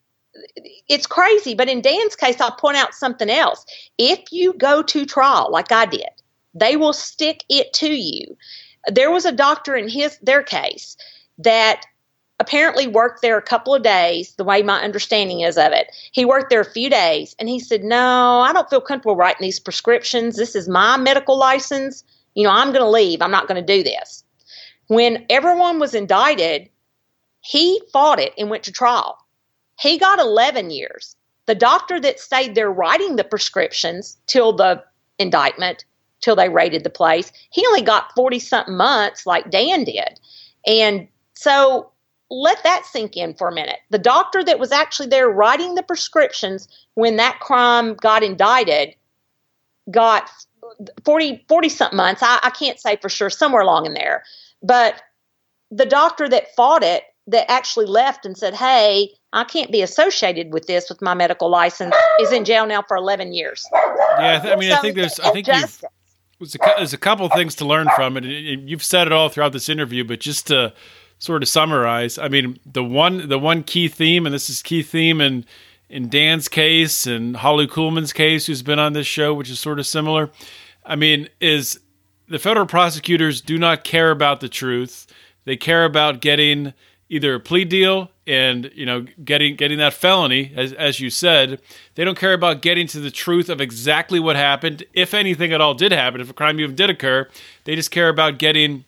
it's crazy. But in Dan's case, I'll point out something else. If you go to trial, like I did, they will stick it to you. There was a doctor in his their case that apparently worked there a couple of days, the way my understanding is of it. He worked there a few days and he said, No, I don't feel comfortable writing these prescriptions. This is my medical license. You know, I'm going to leave. I'm not going to do this. When everyone was indicted, he fought it and went to trial. He got 11 years. The doctor that stayed there writing the prescriptions till the indictment, till they raided the place, he only got 40 something months like Dan did. And so let that sink in for a minute. The doctor that was actually there writing the prescriptions when that crime got indicted got 40, 40 something months. I, I can't say for sure, somewhere along in there. But the doctor that fought it, that actually left and said, Hey, I can't be associated with this with my medical license, is in jail now for 11 years. Yeah, I mean, so, I think there's, I think you've, there's a couple things to learn from it. You've said it all throughout this interview, but just to, sort of summarize, I mean, the one the one key theme, and this is key theme in in Dan's case and Holli Coulman's case, who's been on this show, which is sort of similar. I mean, is the federal prosecutors do not care about the truth. They care about getting either a plea deal and you know getting getting that felony as as you said they don't care about getting to the truth of exactly what happened if anything at all did happen if a crime even did occur they just care about getting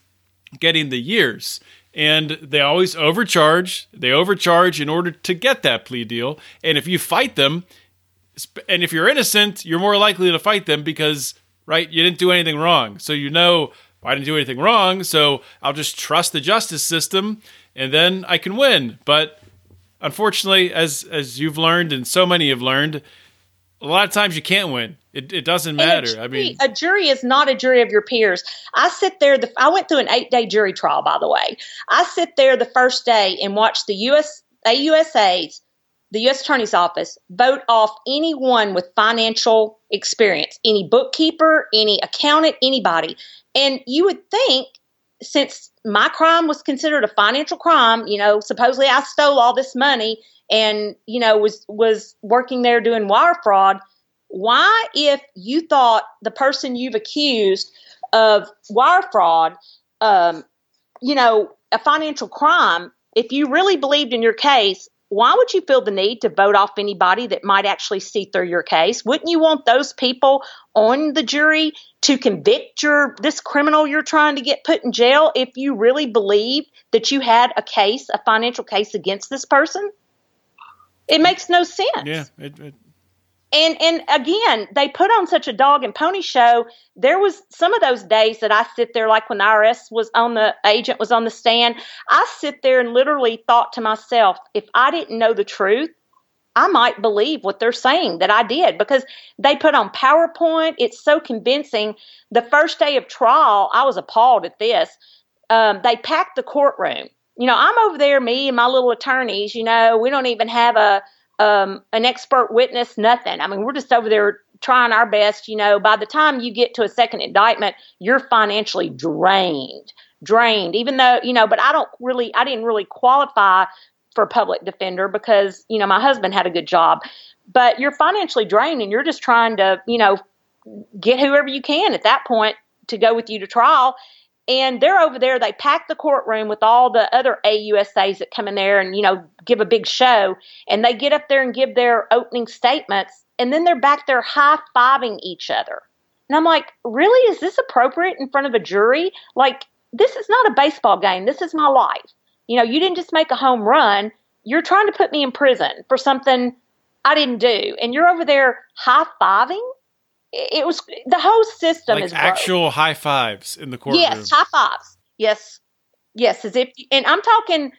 getting the years and they always overcharge. They overcharge in order to get that plea deal. And if you fight them, and if you're innocent, you're more likely to fight them because, right, you didn't do anything wrong. So you know, I didn't do anything wrong, so I'll just trust the justice system and then I can win. But unfortunately, as as you've learned and so many have learned, a lot of times you can't win. It, it doesn't matter. Jury, I mean, a jury is not a jury of your peers. I sit there. The, I went through an eight day jury trial, by the way. I sit there the first day and watch the U.S. AUSA's, the U.S. Attorney's Office, vote off anyone with financial experience, any bookkeeper, any accountant, anybody. And you would think, since my crime was considered a financial crime, you know, supposedly I stole all this money and you know was was working there doing wire fraud why, if you thought the person you've accused of wire fraud, um, you know, a financial crime, if you really believed in your case, why would you feel the need to vote off anybody that might actually see through your case? Wouldn't you want those people on the jury to convict your this criminal you're trying to get put in jail if you really believed that you had a case, a financial case against this person? It makes no sense. Yeah, it, it and and again they put on such a dog and pony show. There was some of those days that i sit there like when the irs was on the agent was on the stand i sit there and literally thought to myself if i didn't know the truth i might believe what they're saying that i did because they put on powerpoint. It's so convincing. The first day of trial i was appalled at this. Um, they packed the courtroom. You know i'm over there me and my little attorneys you know we don't even have a um, an expert witness, nothing. I mean, we're just over there trying our best. You know, by the time you get to a second indictment, you're financially drained, drained, even though, you know, but I don't really, I didn't really qualify for public defender because, you know, my husband had a good job. But you're financially drained and you're just trying to, you know, get whoever you can at that point to go with you to trial. And they're over there. They pack the courtroom with all the other AUSAs that come in there and, you know, give a big show. And they get up there and give their opening statements. And then they're back there high fiving each other. And I'm like, really? Is this appropriate in front of a jury? Like, this is not a baseball game. This is my life. You know, you didn't just make a home run. You're trying to put me in prison for something I didn't do. And you're over there high fiving? It was the whole system like is actual broke. high fives in the courtroom. Yes, high fives. Yes, yes. As if, and I'm talking,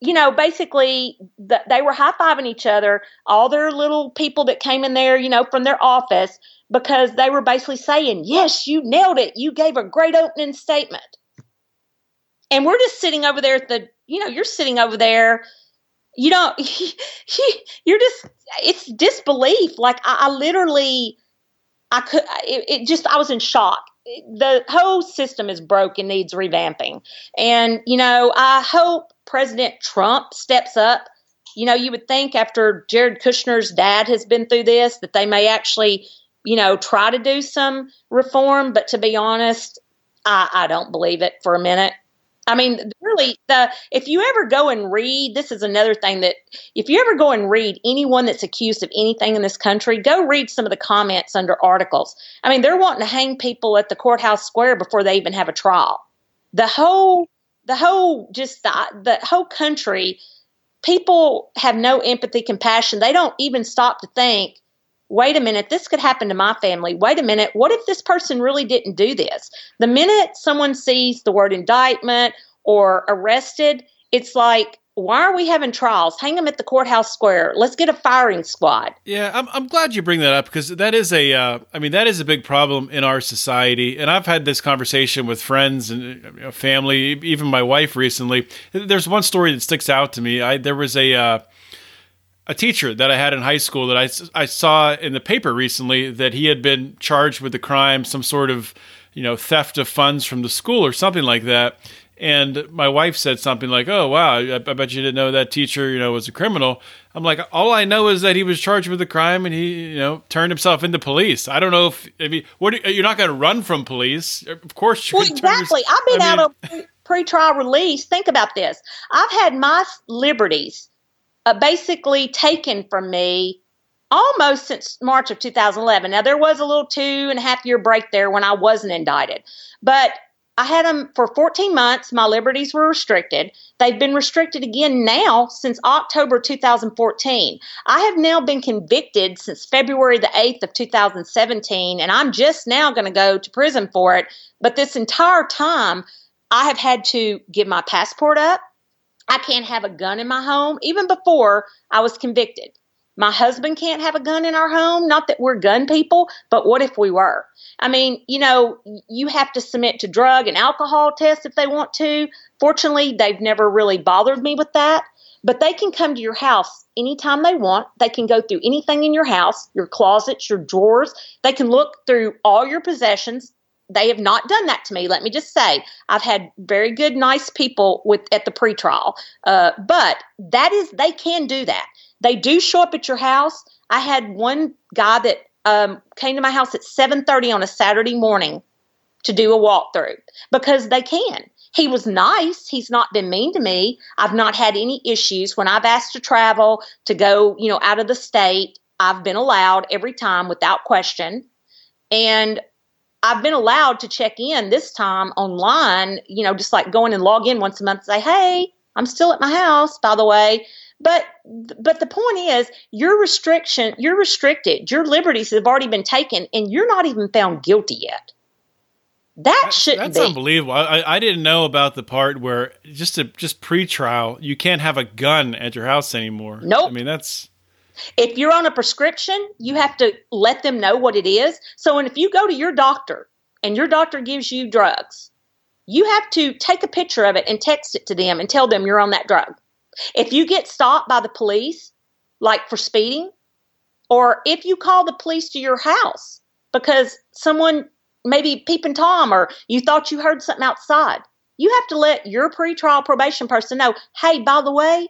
you know, basically the, they were high fiving each other. All their little people that came in there, you know, from their office because they were basically saying, "Yes, you nailed it. You gave a great opening statement." And we're just sitting over there at the, you know, you're sitting over there. You know, you're just, it's disbelief. Like I, I literally I could, it, it just, I was in shock. The whole system is broke and needs revamping. And, you know, I hope President Trump steps up. You know, you would think after Jared Kushner's dad has been through this that they may actually, you know, try to do some reform. But to be honest, I, I don't believe it for a minute. I mean, really, the if you ever go and read, this is another thing that if you ever go and read anyone that's accused of anything in this country, go read some of the comments under articles. I mean, they're wanting to hang people at the courthouse square before they even have a trial. The whole, the whole, just the, the whole country, people have no empathy, compassion. They don't even stop to think wait a minute, this could happen to my family. Wait a minute, what if this person really didn't do this? The minute someone sees the word indictment or arrested, it's like, why are we having trials? Hang them at the courthouse square. Let's get a firing squad. Yeah, I'm, I'm glad you bring that up because that is a, uh, I mean, that is a big problem in our society. And I've had this conversation with friends and family, even my wife recently. There's one story that sticks out to me. I there was a, uh, a teacher that I had in high school that I, I saw in the paper recently that he had been charged with the crime, some sort of, you know, theft of funds from the school or something like that. And my wife said something like, "Oh wow, I, I, bet you didn't know that teacher, you know, was a criminal." I'm like, "All I know is that he was charged with a crime and he, you know, turned himself into police. I don't know if, if he, what you're not going to run from police, of course. You well, exactly. I've been I mean, out of pre-trial release. Think about this. I've had my liberties uh, basically taken from me almost since March of 2011. Now, there was a little two and a half year break there when I wasn't indicted, but I had them for 14 months. My liberties were restricted. They've been restricted again now since October 2014. I have now been convicted since February the 8th of 2017, and I'm just now going to go to prison for it. But this entire time, I have had to give my passport up. I can't have a gun in my home, even before I was convicted. My husband can't have a gun in our home. Not that we're gun people, but what if we were? I mean, you know, you have to submit to drug and alcohol tests if they want to. Fortunately, they've never really bothered me with that. But they can come to your house anytime they want. They can go through anything in your house, your closets, your drawers. They can look through all your possessions they have not done that to me. Let me just say, I've had very good, nice people with at the pretrial, uh, but that is they can do that. They do show up at your house. I had one guy that um, came to my house at seven thirty on a Saturday morning to do a walkthrough because they can. He was nice. He's not been mean to me. I've not had any issues when I've asked to travel to go, you know, out of the state. I've been allowed every time without question. And I've been allowed to check in this time online, you know, just like going and log in once a month and say, hey, I'm still at my house, by the way. But but the point is, your restriction, you're restricted. Your liberties have already been taken, and you're not even found guilty yet. That, that shouldn't that's be. unbelievable. I, I didn't know about the part where just a just pre-trial, you can't have a gun at your house anymore. Nope. I mean that's if you're on a prescription, you have to let them know what it is. So, and if you go to your doctor and your doctor gives you drugs, you have to take a picture of it and text it to them and tell them you're on that drug. If you get stopped by the police, like for speeding, or if you call the police to your house because someone maybe peeping Tom or you thought you heard something outside, you have to let your pretrial probation person know, hey, by the way,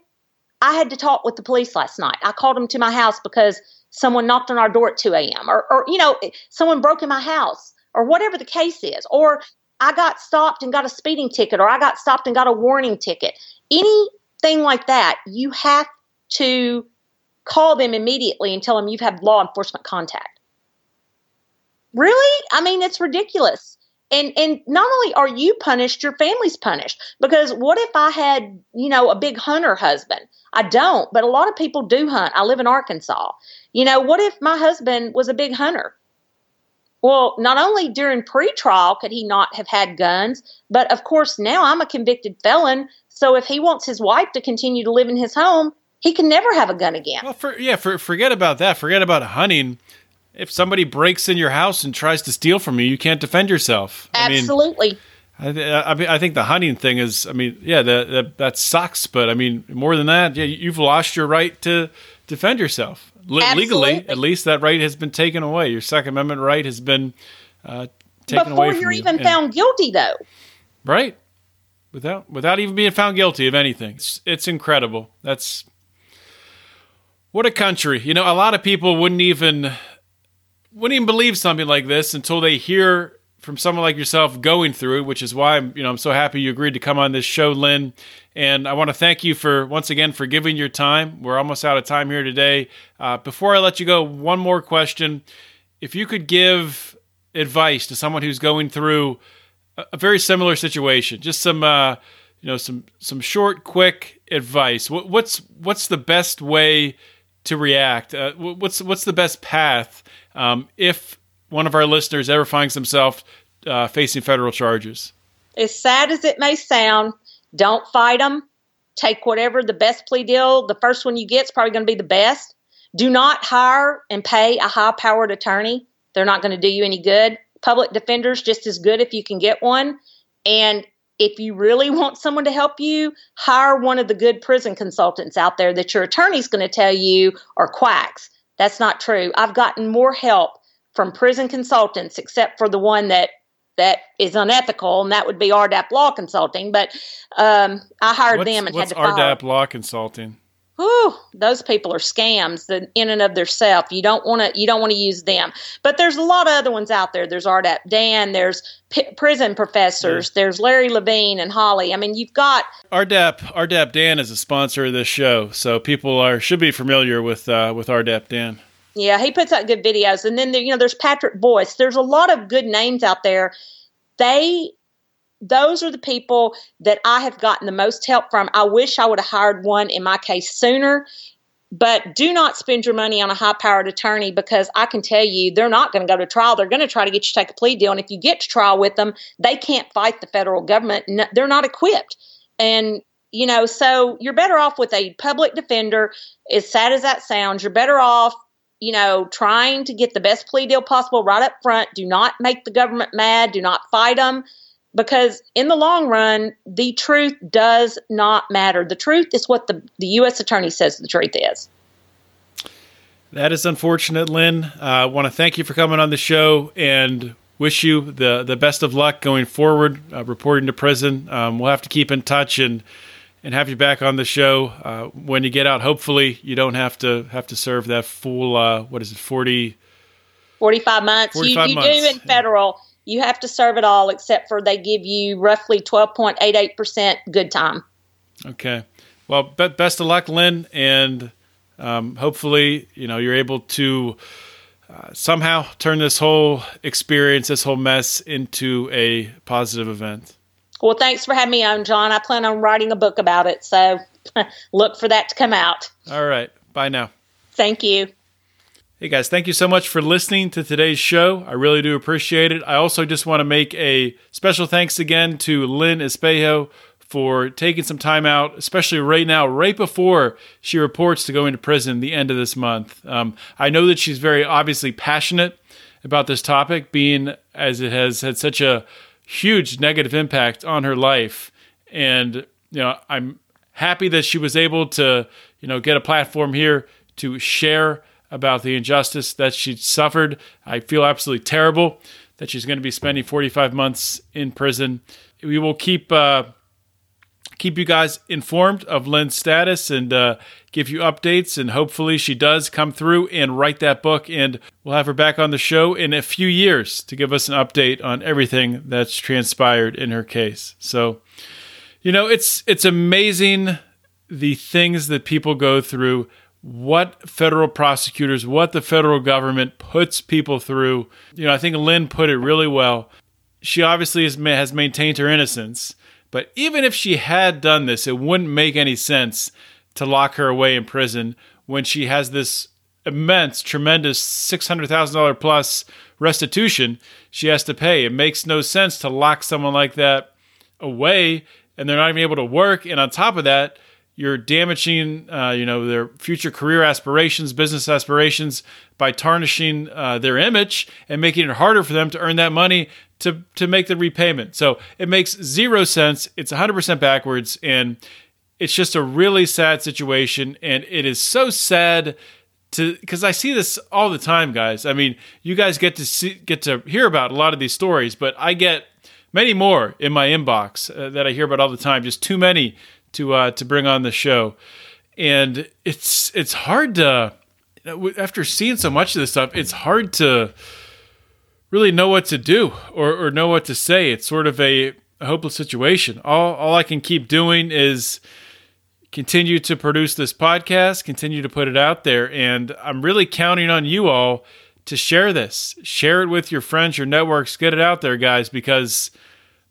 I had to talk with the police last night. I called them to my house because someone knocked on our door at 2 a.m. Or, or, you know, someone broke in my house or whatever the case is. Or I got stopped and got a speeding ticket or I got stopped and got a warning ticket. Anything like that, you have to call them immediately and tell them you've had law enforcement contact. Really? I mean, it's ridiculous. And and not only are you punished, your family's punished. Because what if I had, you know, a big hunter husband? I don't, but a lot of people do hunt. I live in Arkansas. You know, what if my husband was a big hunter? Well, not only during pretrial could he not have had guns, but of course now I'm a convicted felon. So if he wants his wife to continue to live in his home, he can never have a gun again. Well, for, yeah, for, forget about that. Forget about hunting. If somebody breaks in your house and tries to steal from you, you can't defend yourself. Absolutely. I, mean, I, I, I think the hunting thing is, I mean, yeah, that, that, that sucks. But I mean, more than that, yeah, you've lost your right to defend yourself. Le- legally, at least that right has been taken away. Your Second Amendment right has been uh, taken Before away from you're you. even And- found guilty, though. right? Without without even being found guilty of anything. It's, it's incredible. That's what a country. You know, a lot of people wouldn't even wouldn't even believe something like this until they hear from someone like yourself going through it, which is why I'm, you know, I'm so happy you agreed to come on this show, Lynn. And I want to thank you for once again for giving your time. We're almost out of time here today. Uh, before I let you go, one more question: If you could give advice to someone who's going through a, a very similar situation, just some, uh, you know, some some short, quick advice. What, what's what's the best way to react? Uh, what's what's the best path um, if one of our listeners ever finds themselves uh, facing federal charges? As sad as it may sound, don't fight them. Take whatever the best plea deal, the first one you get is probably going to be the best. Do not hire and pay a high powered attorney. They're not going to do you any good. Public defender's just as good if you can get one. And if you really want someone to help you, hire one of the good prison consultants out there that your attorney's going to tell you are quacks. That's not true. I've gotten more help from prison consultants, except for the one that that is unethical, and that would be RDAP Law Consulting. But um, I hired What's, them and what's had to fire. RDAP Law Consulting? Whew, those people are scams in and of themselves. You don't want to you don't want to use them. But there's a lot of other ones out there. There's RDAP Dan. There's P- prison professors. There's Larry Levine and Holly. I mean, you've got RDAP RDAP Dan is a sponsor of this show, so people are should be familiar with uh, with RDAP Dan. Yeah, he puts out good videos. And then there, you know, there's Patrick Boyce. There's a lot of good names out there. They those are the people that I have gotten the most help from. I wish I would have hired one in my case sooner. But do not spend your money on a high powered attorney because I can tell you they're not going to go to trial. They're going to try to get you to take a plea deal. And if you get to trial with them, they can't fight the federal government. No, they're not equipped. And, you know, so you're better off with a public defender. As sad as that sounds, you're better off you know, trying to get the best plea deal possible right up front. Do not make the government mad. Do not fight them because in the long run, the truth does not matter. The truth is what the, the U.S. attorney says the truth is. That is unfortunate, Lynn. Uh, I want to thank you for coming on the show and wish you the, the best of luck going forward, uh, reporting to prison. Um, we'll have to keep in touch and and have you back on the show uh, when you get out. Hopefully, you don't have to have to serve that full uh, what is it forty 45 months. 45 you you months. do in federal. You have to serve it all except for they give you roughly 12.88% good time. Okay. Well, be- best of luck, Lynn, and um, hopefully, you know, you're able to uh, somehow turn this whole experience, this whole mess, into a positive event. Well, thanks for having me on, John. I plan on writing a book about it, so look for that to come out. All right. Bye now. Thank you. Hey guys, thank you so much for listening to today's show. I really do appreciate it. I also just want to make a special thanks again to Lynn Espejo for taking some time out, especially right now, right before she reports to go into prison the end of this month. Um, I know that she's very obviously passionate about this topic, being as it has had such a huge negative impact on her life. And, you know, I'm happy that she was able to, you know, get a platform here to share about the injustice that she suffered. I feel absolutely terrible that she's going to be spending 45 months in prison. We will keep uh, keep you guys informed of Lynn's status and uh, give you updates, and hopefully she does come through and write that book. And we'll have her back on the show in a few years to give us an update on everything that's transpired in her case. So, you know, it's it's amazing the things that people go through, what federal prosecutors, what the federal government puts people through. You know, I think Lynn put it really well. She obviously has, maintained her innocence, but even if she had done this, it wouldn't make any sense to lock her away in prison when she has this immense, tremendous $600,000 plus restitution she has to pay. It makes no sense to lock someone like that away and they're not even able to work. And on top of that, you're damaging, uh, you know, their future career aspirations, business aspirations by tarnishing uh, their image and making it harder for them to earn that money to to make the repayment. So it makes zero sense. It's 100% backwards, and it's just a really sad situation. And it is so sad to because I see this all the time, guys. I mean, you guys get to see get to hear about a lot of these stories, but I get many more in my inbox uh, that I hear about all the time. Just too many to uh, to bring on the show, and it's it's hard to after seeing so much of this stuff, it's hard to really know what to do or, or know what to say. It's sort of a, a hopeless situation. All all I can keep doing is continue to produce this podcast, continue to put it out there, and I'm really counting on you all to share this. Share it with your friends, your networks, get it out there, guys, because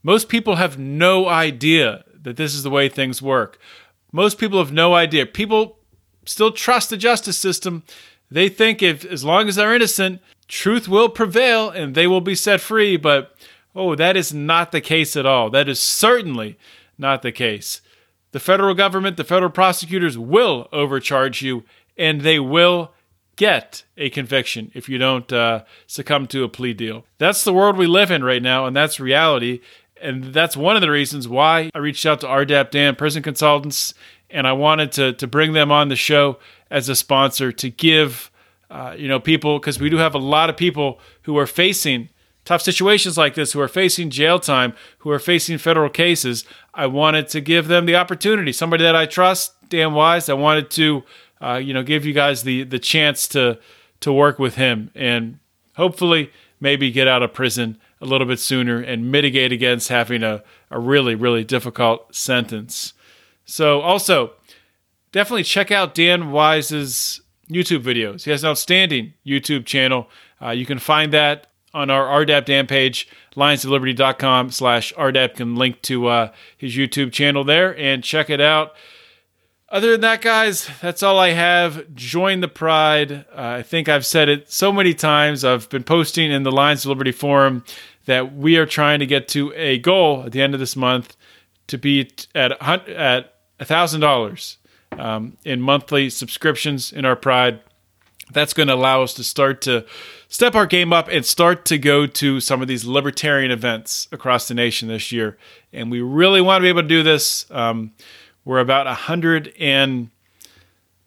most people have no idea that this is the way things work. Most people have no idea. People still trust the justice system. They think if as long as they're innocent, truth will prevail and they will be set free, but oh, that is not the case at all. That is certainly not the case. The federal government, the federal prosecutors will overcharge you and they will get a conviction if you don't uh, succumb to a plea deal. That's the world we live in right now, and that's reality. And that's one of the reasons why I reached out to RDAP Dan Prison Consultants, and I wanted to to bring them on the show as a sponsor to give uh, you know people because we do have a lot of people who are facing tough situations like this, who are facing jail time, who are facing federal cases. I wanted to give them the opportunity. Somebody that I trust, Dan Wise. I wanted to uh, you know give you guys the the chance to to work with him and hopefully maybe get out of prison a little bit sooner and mitigate against having a, a really, really difficult sentence. So, also, definitely check out Dan Wise's YouTube videos. He has an outstanding YouTube channel. Uh, you can find that on our RDAP Dan page, lionsofliberty.com slash RDAP can link to uh, his YouTube channel there and check it out. Other than that, guys, that's all I have. Join the Pride. Uh, I think I've said it so many times. I've been posting in the Lions of Liberty forum that we are trying to get to a goal at the end of this month to be at at thousand dollars um, in monthly subscriptions in our Pride. That's going to allow us to start to step our game up and start to go to some of these libertarian events across the nation this year. And we really want to be able to do this. Um, we're about a hundred and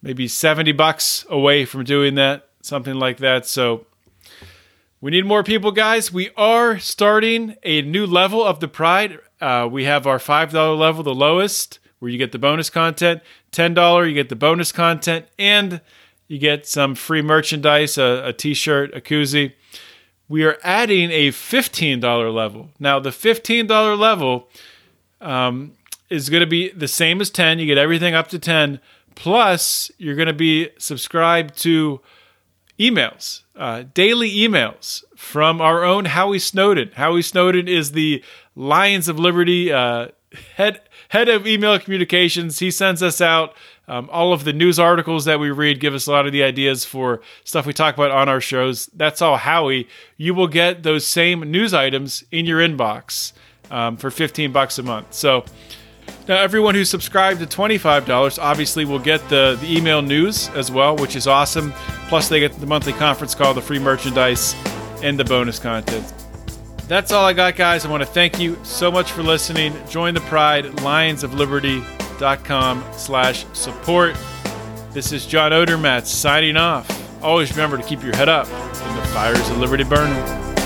maybe 70 bucks away from doing that, something like that. So we need more people, guys. We are starting a new level of the Pride. Uh, we have our $5 level, the lowest, where you get the bonus content. $10, you get the bonus content, and you get some free merchandise a a t shirt, a koozie. We are adding a $15 level. Now, the $15 level um, is going to be the same as 10. You get everything up to 10. Plus, you're going to be subscribed to emails, uh, daily emails from our own Howie Snowden. Howie Snowden is the Lions of Liberty uh, head head of email communications. He sends us out um, all of the news articles that we read, give us a lot of the ideas for stuff we talk about on our shows. That's all Howie. You will get those same news items in your inbox um, for 15 bucks a month. So now, everyone who's subscribed to $25 obviously will get the, the email news as well, which is awesome. Plus, they get the monthly conference call, the free merchandise, and the bonus content. That's all I got, guys. I want to thank you so much for listening. Join the Pride, lionsofliberty.com slash support. This is John Odermatt signing off. Always remember to keep your head up and the fires of liberty burning.